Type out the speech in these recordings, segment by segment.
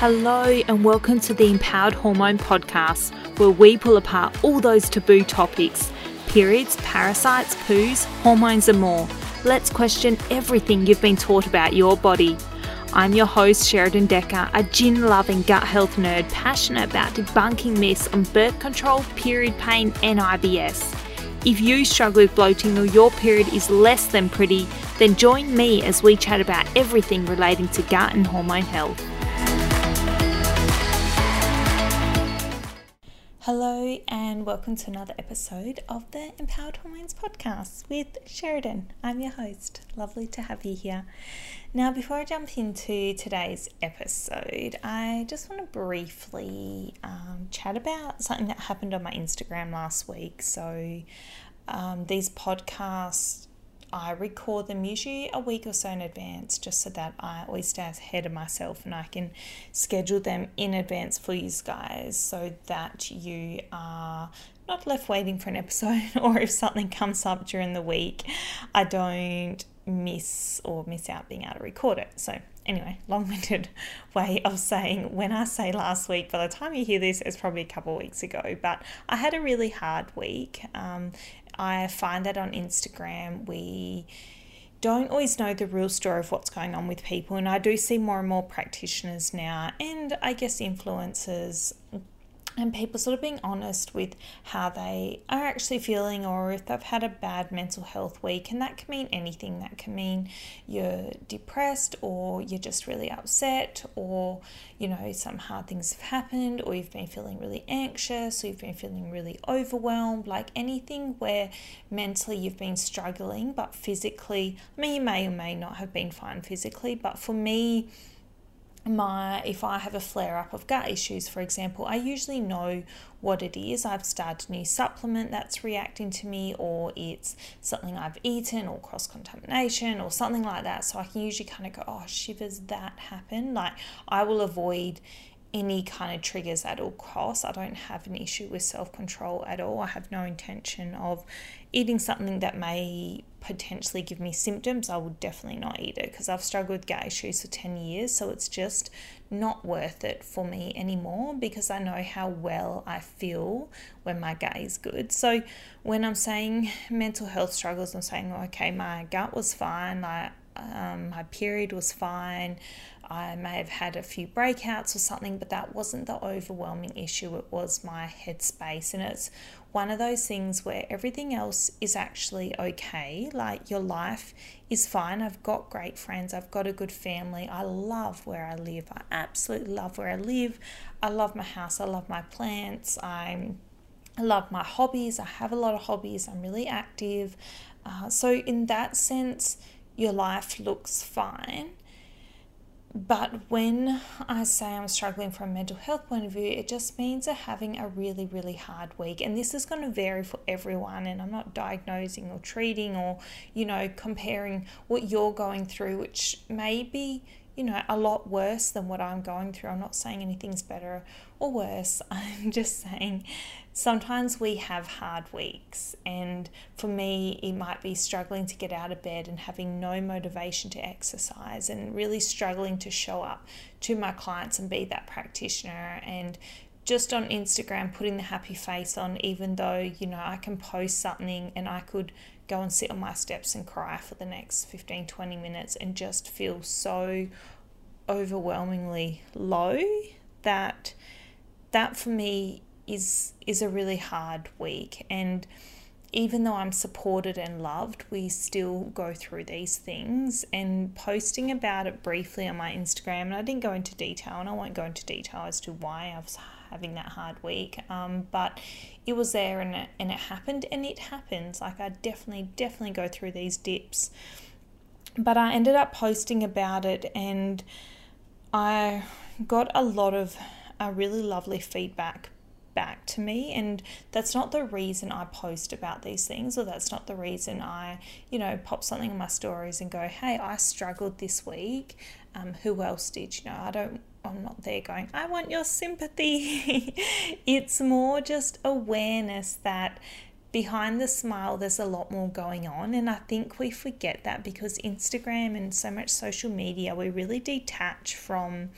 Hello, and welcome to the Empowered Hormone Podcast, where we pull apart all those taboo topics periods, parasites, poos, hormones, and more. Let's question everything you've been taught about your body. I'm your host, Sheradyn Dekker, a gin loving gut health nerd passionate about debunking myths on birth control, period pain, and IBS. If you struggle with bloating or your period is less than pretty, then join me as we chat about everything relating to gut and hormone health. Hello, and welcome to another episode of the Empowered Hormones podcast with Sheradyn. I'm your host. Lovely to have you here. Now, before I jump into today's episode, I just want to briefly um, chat about something that happened on my Instagram last week. So, um, these podcasts I record them usually a week or so in advance just so that I always stay ahead of myself and I can schedule them in advance for you guys so that you are not left waiting for an episode or if something comes up during the week, I don't miss or miss out being able to record it. So anyway, long-winded way of saying when I say last week, by the time you hear this, it's probably a couple of weeks ago. But I had a really hard week. Um, I find that on Instagram we don't always know the real story of what's going on with people, and I do see more and more practitioners now, and I guess influencers and people sort of being honest with how they are actually feeling or if they've had a bad mental health week. And that can mean anything. That can mean you're depressed or you're just really upset or you know some hard things have happened or you've been feeling really anxious or you've been feeling really overwhelmed. Like anything where mentally you've been struggling but physically I mean you may or may not have been fine physically but for me my if I have a flare up of gut issues, for example, I usually know what it is. I've started a new supplement that's reacting to me, or it's something I've eaten, or cross contamination, or something like that. So I can usually kind of go, oh, shivers, that happened. Like I will avoid any kind of triggers at all costs. I don't have an issue with self control at all. I have no intention of eating something that may potentially give me symptoms. I would definitely not eat it because I've struggled with gut issues for 10 years. So it's just not worth it for me anymore because I know how well I feel when my gut is good. So when I'm saying mental health struggles, I'm saying, okay, my gut was fine, my, um, my period was fine. I may have had a few breakouts or something, but that wasn't the overwhelming issue. It was my headspace. And it's one of those things where everything else is actually okay. Like your life is fine. I've got great friends. I've got a good family. I love where I live. I absolutely love where I live. I love my house. I love my plants. I'm I love my hobbies. I have a lot of hobbies. I'm really active. Uh, so, in that sense, your life looks fine. But when I say I'm struggling from a mental health point of view, it just means I'm having a really, really hard week. And this is going to vary for everyone. And I'm not diagnosing or treating or, you know, comparing what you're going through, which may be, you know, a lot worse than what I'm going through. I'm not saying anything's better or worse. I'm just saying sometimes we have hard weeks, and for me, it might be struggling to get out of bed and having no motivation to exercise, and really struggling to show up to my clients and be that practitioner. And just on Instagram, putting the happy face on, even though you know I can post something and I could go and sit on my steps and cry for the next 15 20 minutes and just feel so overwhelmingly low that that for me is is a really hard week and even though I'm supported and loved, we still go through these things. And posting about it briefly on my Instagram, and I didn't go into detail, and I won't go into detail as to why I was having that hard week. Um, but it was there, and it, and it happened, and it happens. Like I definitely, definitely go through these dips. But I ended up posting about it, and I got a lot of a really lovely feedback back to me and that's not the reason I post about these things or that's not the reason I you know pop something in my stories and go hey I struggled this week. Um, who else did you know? I don't I'm not there going I want your sympathy. It's more just awareness that behind the smile there's a lot more going on and I think we forget that because Instagram and so much social media we really detach from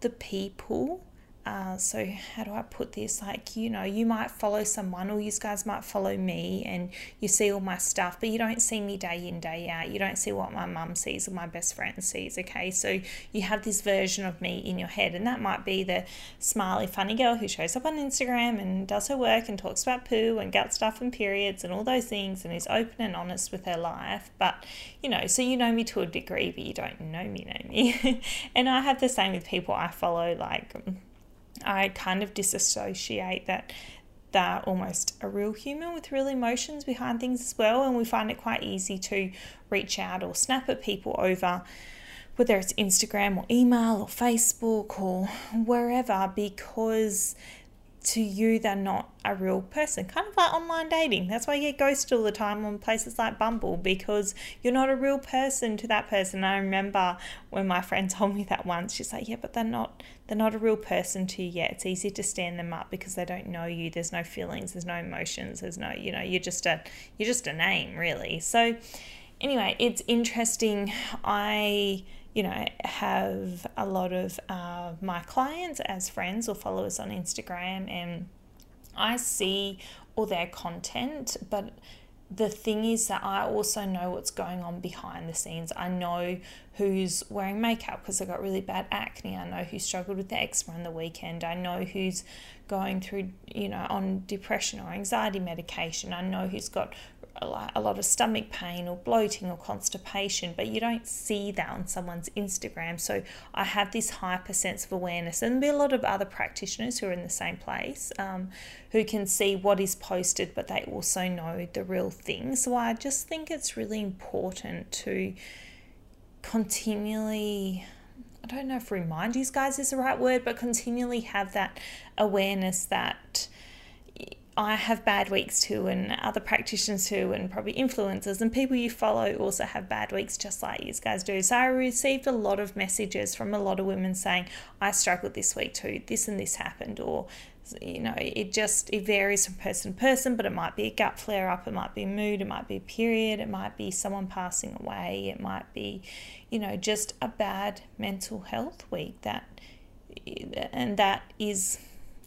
the people uh, so how do I put this? Like, you know, you might follow someone or you guys might follow me and you see all my stuff, but you don't see me day in, day out. You don't see what my mum sees or my best friend sees, okay? So you have this version of me in your head, and that might be the smiley, funny girl who shows up on Instagram and does her work and talks about poo and gut stuff and periods and all those things and is open and honest with her life. But, you know, so you know me to a degree, but you don't know me, know me. and I have the same with people I follow, like, I kind of disassociate that they're almost a real human with real emotions behind things as well. And we find it quite easy to reach out or snap at people over whether it's Instagram or email or Facebook or wherever because to you they're not a real person. Kind of like online dating. That's why you get ghosted all the time on places like Bumble because you're not a real person to that person. I remember when my friend told me that once, she's like, Yeah, but they're not they're not a real person to you yet. It's easy to stand them up because they don't know you. There's no feelings, there's no emotions, there's no, you know, you're just a you're just a name, really. So anyway, it's interesting. I you know, have a lot of uh, my clients as friends or followers on Instagram, and I see all their content, but the thing is that I also know what's going on behind the scenes. I know who's wearing makeup because they got really bad acne. I know who struggled with the eczema on the weekend. I know who's going through, you know, on depression or anxiety medication. I know who's got a lot of stomach pain or bloating or constipation, but you don't see that on someone's Instagram. So I have this hyper sense of awareness, and there'll be a lot of other practitioners who are in the same place um, who can see what is posted, but they also know the real thing. So I just think it's really important to continually. I don't know if remind you guys is the right word, but continually have that awareness that I have bad weeks too, and other practitioners too, and probably influencers and people you follow also have bad weeks, just like you guys do. So I received a lot of messages from a lot of women saying, I struggled this week too, this and this happened, or you know, it just it varies from person to person, but it might be a gut flare up, it might be mood, it might be period, it might be someone passing away, it might be, you know, just a bad mental health week that and that is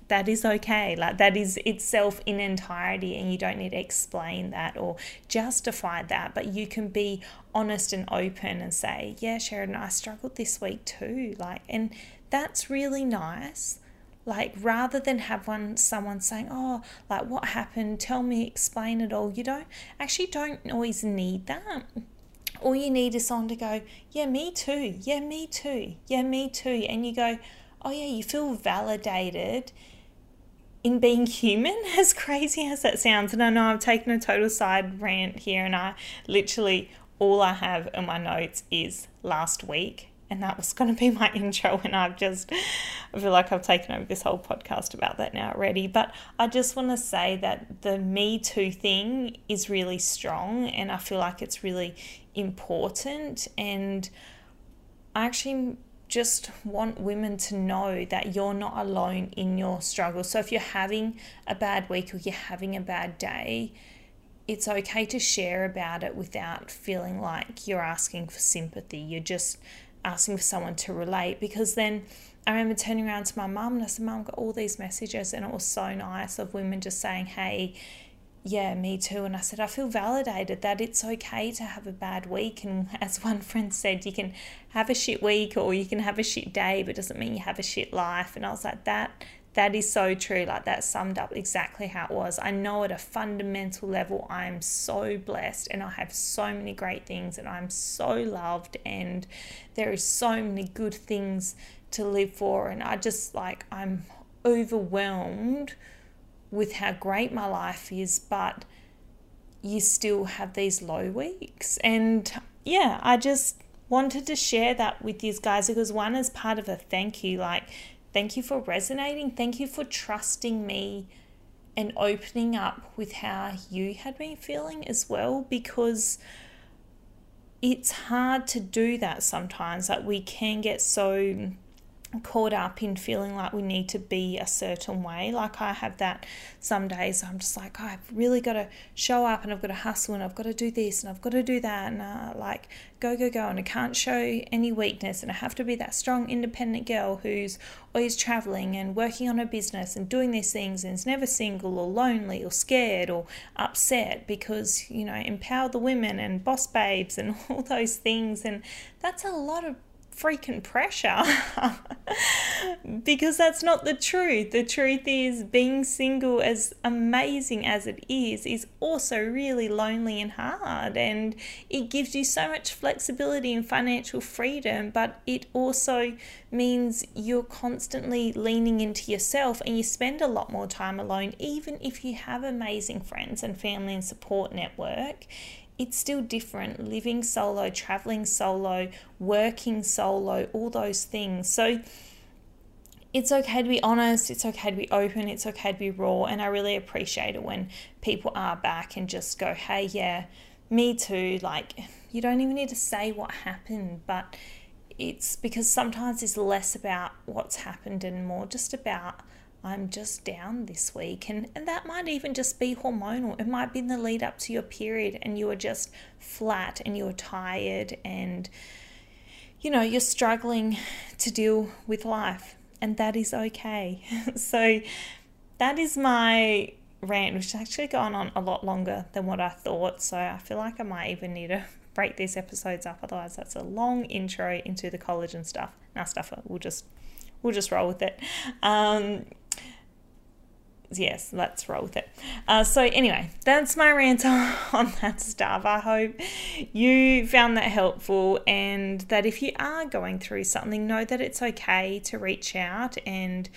that is okay. Like that is itself in entirety, and you don't need to explain that or justify that. But you can be honest and open and say, "Yeah, Sheradyn, I struggled this week too." Like, and that's really nice. Like rather than have one someone saying, "Oh, like what happened? Tell me, explain it all." You don't actually don't always need that all you need is someone to go, Yeah, me too. Yeah, me too. Yeah, me too. And you go, Oh, yeah, you feel validated in being human, as crazy as that sounds, and I know I've taken a total side rant here, and I literally all I have in my notes is last week, and that was going to be my intro. And I've just, I feel like I've taken over this whole podcast about that now already. But I just want to say that the Me Too thing is really strong, and I feel like it's really important. And I actually just want women to know that you're not alone in your struggle. So if you're having a bad week or you're having a bad day, it's okay to share about it without feeling like you're asking for sympathy. You're just asking for someone to relate because then I remember turning around to my mum and I said, Mum, got all these messages and it was so nice of women just saying, Hey, yeah, me too. And I said, I feel validated that it's okay to have a bad week. And as one friend said, you can have a shit week or you can have a shit day, but it doesn't mean you have a shit life. And I was like, that that is so true. Like that summed up exactly how it was. I know at a fundamental level, I'm so blessed and I have so many great things and I'm so loved and there is so many good things to live for. And I just like, I'm overwhelmed with how great my life is, but you still have these low weeks. And yeah, I just wanted to share that with you guys because one is part of a thank you like thank you for resonating thank you for trusting me and opening up with how you had been feeling as well because it's hard to do that sometimes like we can get so caught up in feeling like we need to be a certain way. Like I have that some days I'm just like, oh, I've really got to show up and I've got to hustle and I've got to do this and I've got to do that and uh, like go, go, go. And I can't show any weakness and I have to be that strong, independent girl who's always traveling and working on her business and doing these things and is never single or lonely or scared or upset because, you know, empower the women and boss babes and all those things. And that's a lot of freaking pressure because that's not the truth. The truth is, being single, as amazing as it is, is also really lonely and hard. And it gives you so much flexibility and financial freedom, but it also means you're constantly leaning into yourself and you spend a lot more time alone, even if you have amazing friends and family and support network it's still different living solo, traveling solo, working solo, all those things. So it's okay to be honest, it's okay to be open, it's okay to be raw. And I really appreciate it when people are back and just go, hey, yeah, me too. Like, you don't even need to say what happened, but it's because sometimes it's less about what's happened and more just about I'm just down this week. And, and that might even just be hormonal. It might be in the lead up to your period and you are just flat and you're tired and, you know, you're struggling to deal with life. And that is okay. so that is my rant, which has actually gone on a lot longer than what I thought. So I feel like I might even need to break these episodes up. Otherwise, that's a long intro into the collagen stuff. Now, stuff we'll just we'll just roll with it. Um, yes, let's roll with it. Uh, so, anyway, that's my rant on that stuff. I hope you found that helpful and that if you are going through something, know that it's okay to reach out and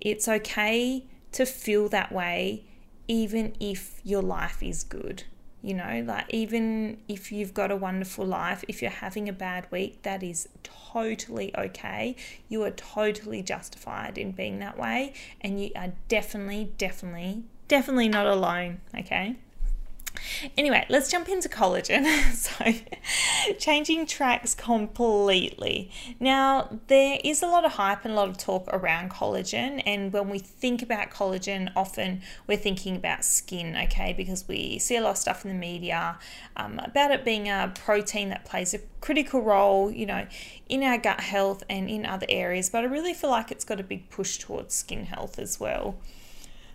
it's okay to feel that way, even if your life is good. You know, like even if you've got a wonderful life, if you're having a bad week, that is totally okay. You are totally justified in being that way, and you are definitely, definitely, definitely not alone, okay? Anyway, let's jump into collagen. so, changing tracks completely. Now, there is a lot of hype and a lot of talk around collagen, and when we think about collagen, often we're thinking about skin, okay? Because we see a lot of stuff in the media um, about it being a protein that plays a critical role, you know, in our gut health and in other areas, but I really feel like it's got a big push towards skin health as well.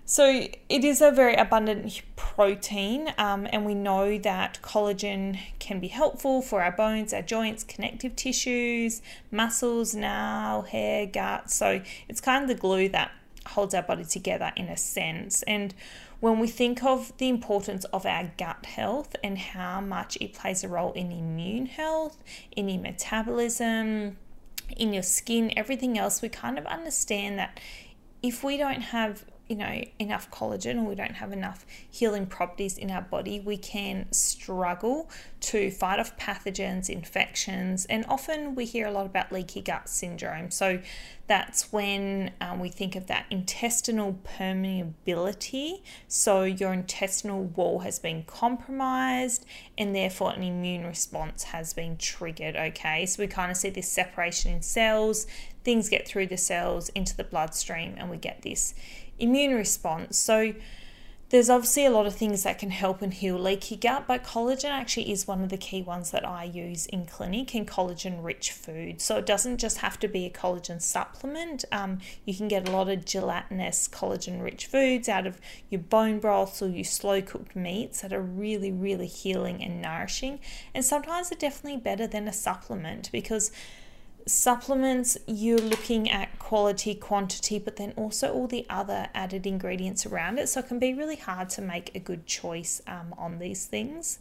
So it is a very abundant protein, um, and we know that collagen can be helpful for our bones, our joints, connective tissues, muscles, nail, hair, gut. So it's kind of the glue that holds our body together in a sense. And when we think of the importance of our gut health and how much it plays a role in immune health, in your metabolism, in your skin, everything else, we kind of understand that if we don't have you know enough collagen or we don't have enough healing properties in our body we can struggle to fight off pathogens infections and often we hear a lot about leaky gut syndrome. So that's when um, we think of that intestinal permeability. So your intestinal wall has been compromised and therefore an immune response has been triggered okay? So we kind of see this separation in cells. Things get through the cells into the bloodstream and we get this immune response. So there's obviously a lot of things that can help and heal leaky gut, but collagen actually is one of the key ones that I use in clinic in collagen rich food. So it doesn't just have to be a collagen supplement. Um, you can get a lot of gelatinous collagen rich foods out of your bone broths or your slow cooked meats that are really, really healing and nourishing. And sometimes they're definitely better than a supplement because supplements you're looking at quality quantity but then also all the other added ingredients around it so it can be really hard to make a good choice um, on these things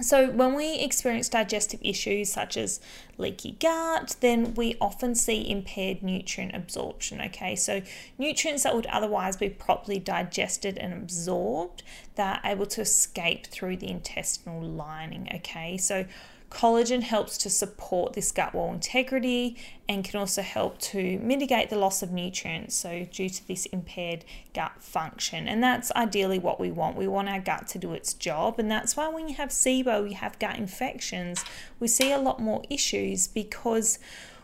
so, when we experience digestive issues such as leaky gut, then we often see impaired nutrient absorption. Okay, so nutrients that would otherwise be properly digested and absorbed, they're able to escape through the intestinal lining. Okay, so Collagen helps to support this gut wall integrity and can also help to mitigate the loss of nutrients, so due to this impaired gut function. And that's ideally what we want. We want our gut to do its job, and that's why when you have SIBO, you have gut infections, we see a lot more issues because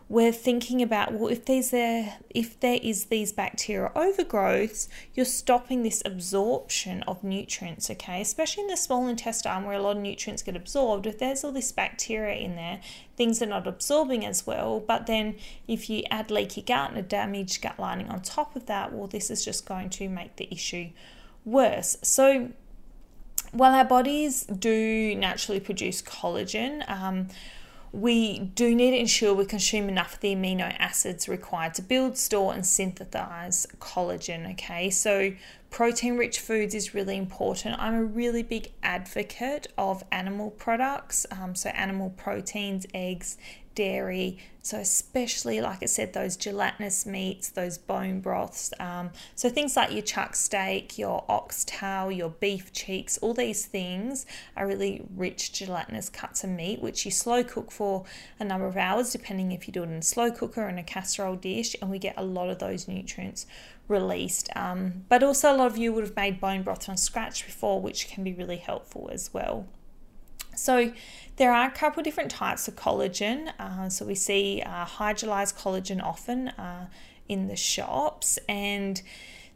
we're thinking about well if there's there if there is these bacterial overgrowths you're stopping this absorption of nutrients okay? Especially in the small intestine where a lot of nutrients get absorbed. If there's all this bacteria in there things are not absorbing as well. But then if you add leaky gut and a damaged gut lining on top of that well this is just going to make the issue worse. So while our bodies do naturally produce collagen um, we do need to ensure we consume enough of the amino acids required to build, store, and synthesize collagen. Okay, so protein rich foods is really important. I'm a really big advocate of animal products, um, so animal proteins, eggs, dairy. So, especially, like I said, those gelatinous meats, those bone broths. Um, so, things like your chuck steak, your oxtail, your beef cheeks, all these things are really rich gelatinous cuts of meat, which you slow cook for a number of hours, depending if you do it in a slow cooker or in a casserole dish, and we get a lot of those nutrients released. Um, but also, a lot of you would have made bone broth from scratch before, which can be really helpful as well. So, there are a couple of different types of collagen. Uh, so, we see uh, hydrolyzed collagen often uh, in the shops, and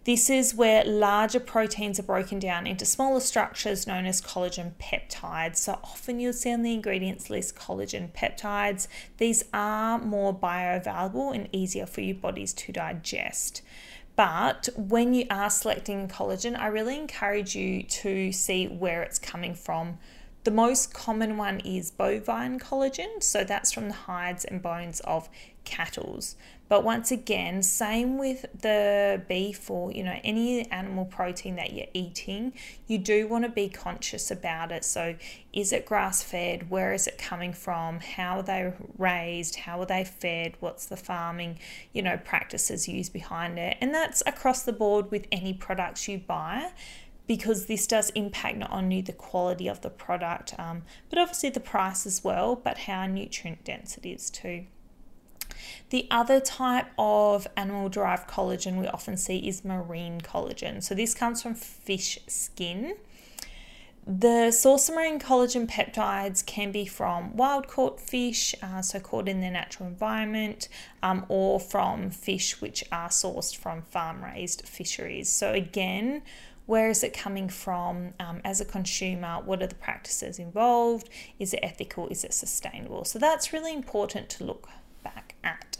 this is where larger proteins are broken down into smaller structures known as collagen peptides. So, often you'll see on the ingredients list collagen peptides. These are more bioavailable and easier for your bodies to digest. But when you are selecting collagen, I really encourage you to see where it's coming from the most common one is bovine collagen, so that's from the hides and bones of cattle's. But once again, same with the beef or you know any animal protein that you're eating, you do want to be conscious about it. So, is it grass fed? Where is it coming from? How are they raised? How are they fed? What's the farming, you know, practices used behind it? And that's across the board with any products you buy because this does impact not only the quality of the product, um, but obviously the price as well, but how nutrient dense it is too. The other type of animal derived collagen we often see is marine collagen. So, this comes from fish skin. The source of marine collagen peptides can be from wild caught fish, uh, so caught in their natural environment, um, or from fish which are sourced from farm raised fisheries. So, again, where is it coming from um, as a consumer? What are the practices involved? Is it ethical? Is it sustainable? So that's really important to look back at.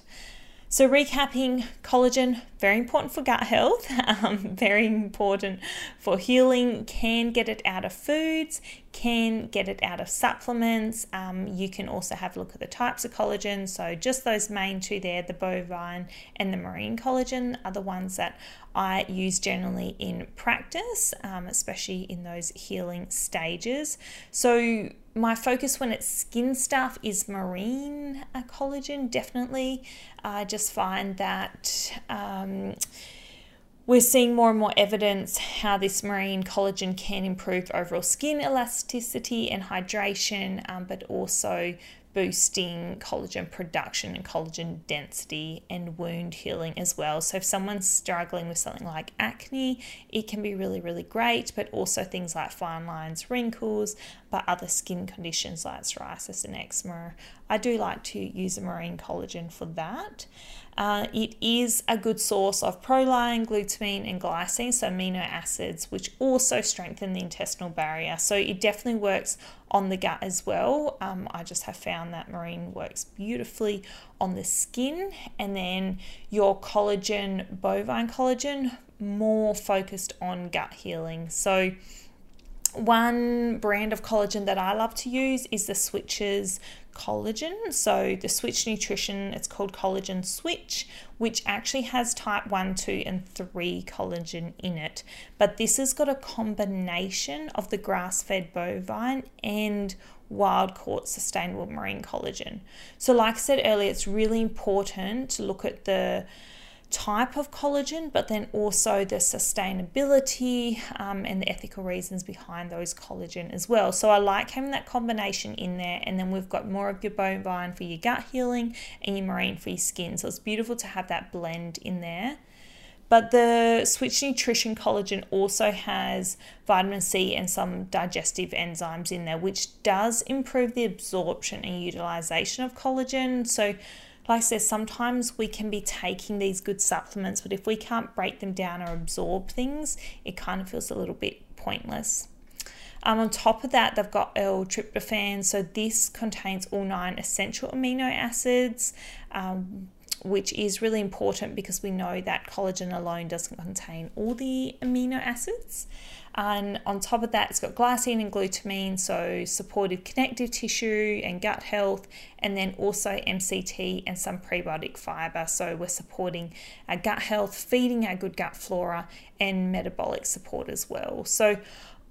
So, recapping collagen, very important for gut health, um, very important for healing, can get it out of foods, can get it out of supplements. Um, you can also have a look at the types of collagen. So, just those main two there, the bovine and the marine collagen, are the ones that I use generally in practice, um, especially in those healing stages. So, my focus when it's skin stuff is marine uh, collagen, definitely. I just find that. Um, we're seeing more and more evidence how this marine collagen can improve overall skin elasticity and hydration, um, but also boosting collagen production and collagen density and wound healing as well. So, if someone's struggling with something like acne, it can be really, really great, but also things like fine lines, wrinkles, but other skin conditions like psoriasis and eczema. I do like to use a marine collagen for that. Uh, it is a good source of proline, glutamine, and glycine, so amino acids, which also strengthen the intestinal barrier. So it definitely works on the gut as well. Um, I just have found that marine works beautifully on the skin, and then your collagen, bovine collagen, more focused on gut healing. So one brand of collagen that I love to use is the Switches collagen. So the Switch Nutrition, it's called Collagen Switch, which actually has type 1, 2, and 3 collagen in it. But this has got a combination of the grass fed bovine and wild caught sustainable marine collagen. So, like I said earlier, it's really important to look at the type of collagen, but then also the sustainability um, and the ethical reasons behind those collagen as well. So I like having that combination in there, and then we've got more of your bovine for your gut healing and your marine for your skin. So it's beautiful to have that blend in there. But the Switch Nutrition Collagen also has vitamin C and some digestive enzymes in there, which does improve the absorption and utilization of collagen. So, like I said, sometimes we can be taking these good supplements, but if we can't break them down or absorb things, it kind of feels a little bit pointless. Um, on top of that, they've got L-tryptophan. So this contains all nine essential amino acids, um, which is really important because we know that collagen alone doesn't contain all the amino acids. And on top of that, it's got glycine and glutamine, so supportive connective tissue and gut health, and then also MCT and some prebiotic fiber. So we're supporting our gut health, feeding our good gut flora, and metabolic support as well. So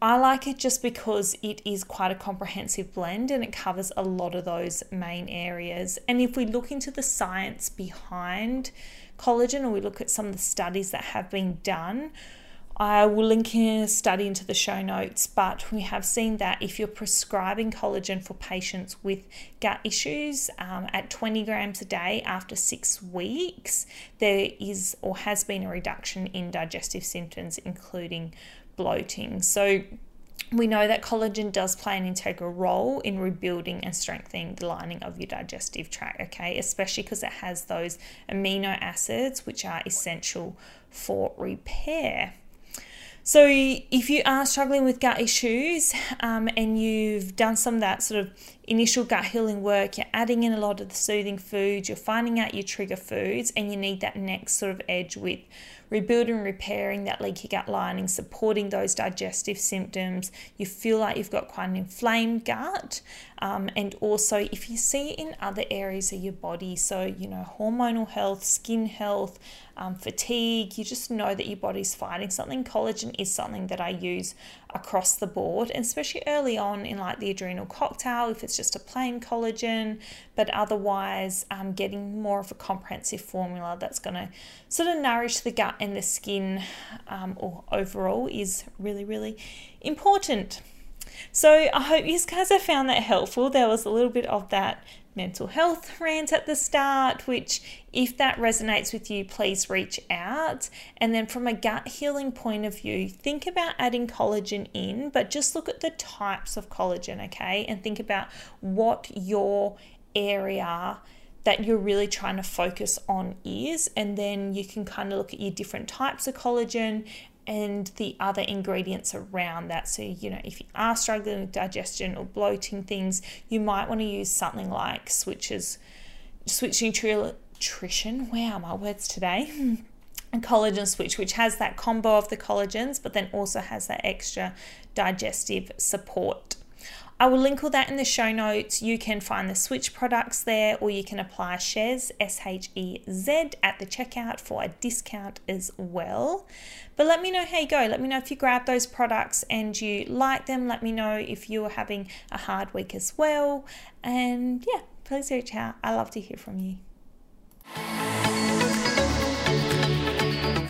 I like it just because it is quite a comprehensive blend and it covers a lot of those main areas. And if we look into the science behind collagen or we look at some of the studies that have been done, I will link a study into the show notes, but we have seen that if you're prescribing collagen for patients with gut issues um, at 20 grams a day after six weeks, there is or has been a reduction in digestive symptoms, including bloating. So we know that collagen does play an integral role in rebuilding and strengthening the lining of your digestive tract, okay, especially because it has those amino acids which are essential for repair. So, if you are struggling with gut issues um, and you've done some of that sort of initial gut healing work, you're adding in a lot of the soothing foods, you're finding out your trigger foods, and you need that next sort of edge with rebuilding, repairing that leaky gut lining, supporting those digestive symptoms. You feel like you've got quite an inflamed gut. Um, and also, if you see it in other areas of your body, so, you know, hormonal health, skin health, um, fatigue, you just know that your body's fighting something. Collagen is something that I use across the board, and especially early on in like the adrenal cocktail, if it's just a plain collagen, but otherwise, um, getting more of a comprehensive formula that's going to sort of nourish the gut and the skin um, or overall is really, really important. So I hope you guys have found that helpful. There was a little bit of that mental health rant at the start, which, if that resonates with you, please reach out. And then, from a gut healing point of view, think about adding collagen in, but just look at the types of collagen, okay? And think about what your area that you're really trying to focus on is. And then you can kind of look at your different types of collagen and the other ingredients around that. So, you know, if you are struggling with digestion or bloating things, you might want to use something like Switches, Switch Nutrition. Wow, my words today. Hmm. and collagen switch, which has that combo of the collagens, but then also has that extra digestive support. I will link all that in the show notes. You can find the Switch products there, or you can apply Shez, S H E Z, at the checkout for a discount as well. But let me know how you go. Let me know if you grab those products and you like them. Let me know if you're having a hard week as well. And yeah, please reach out. I love to hear from you.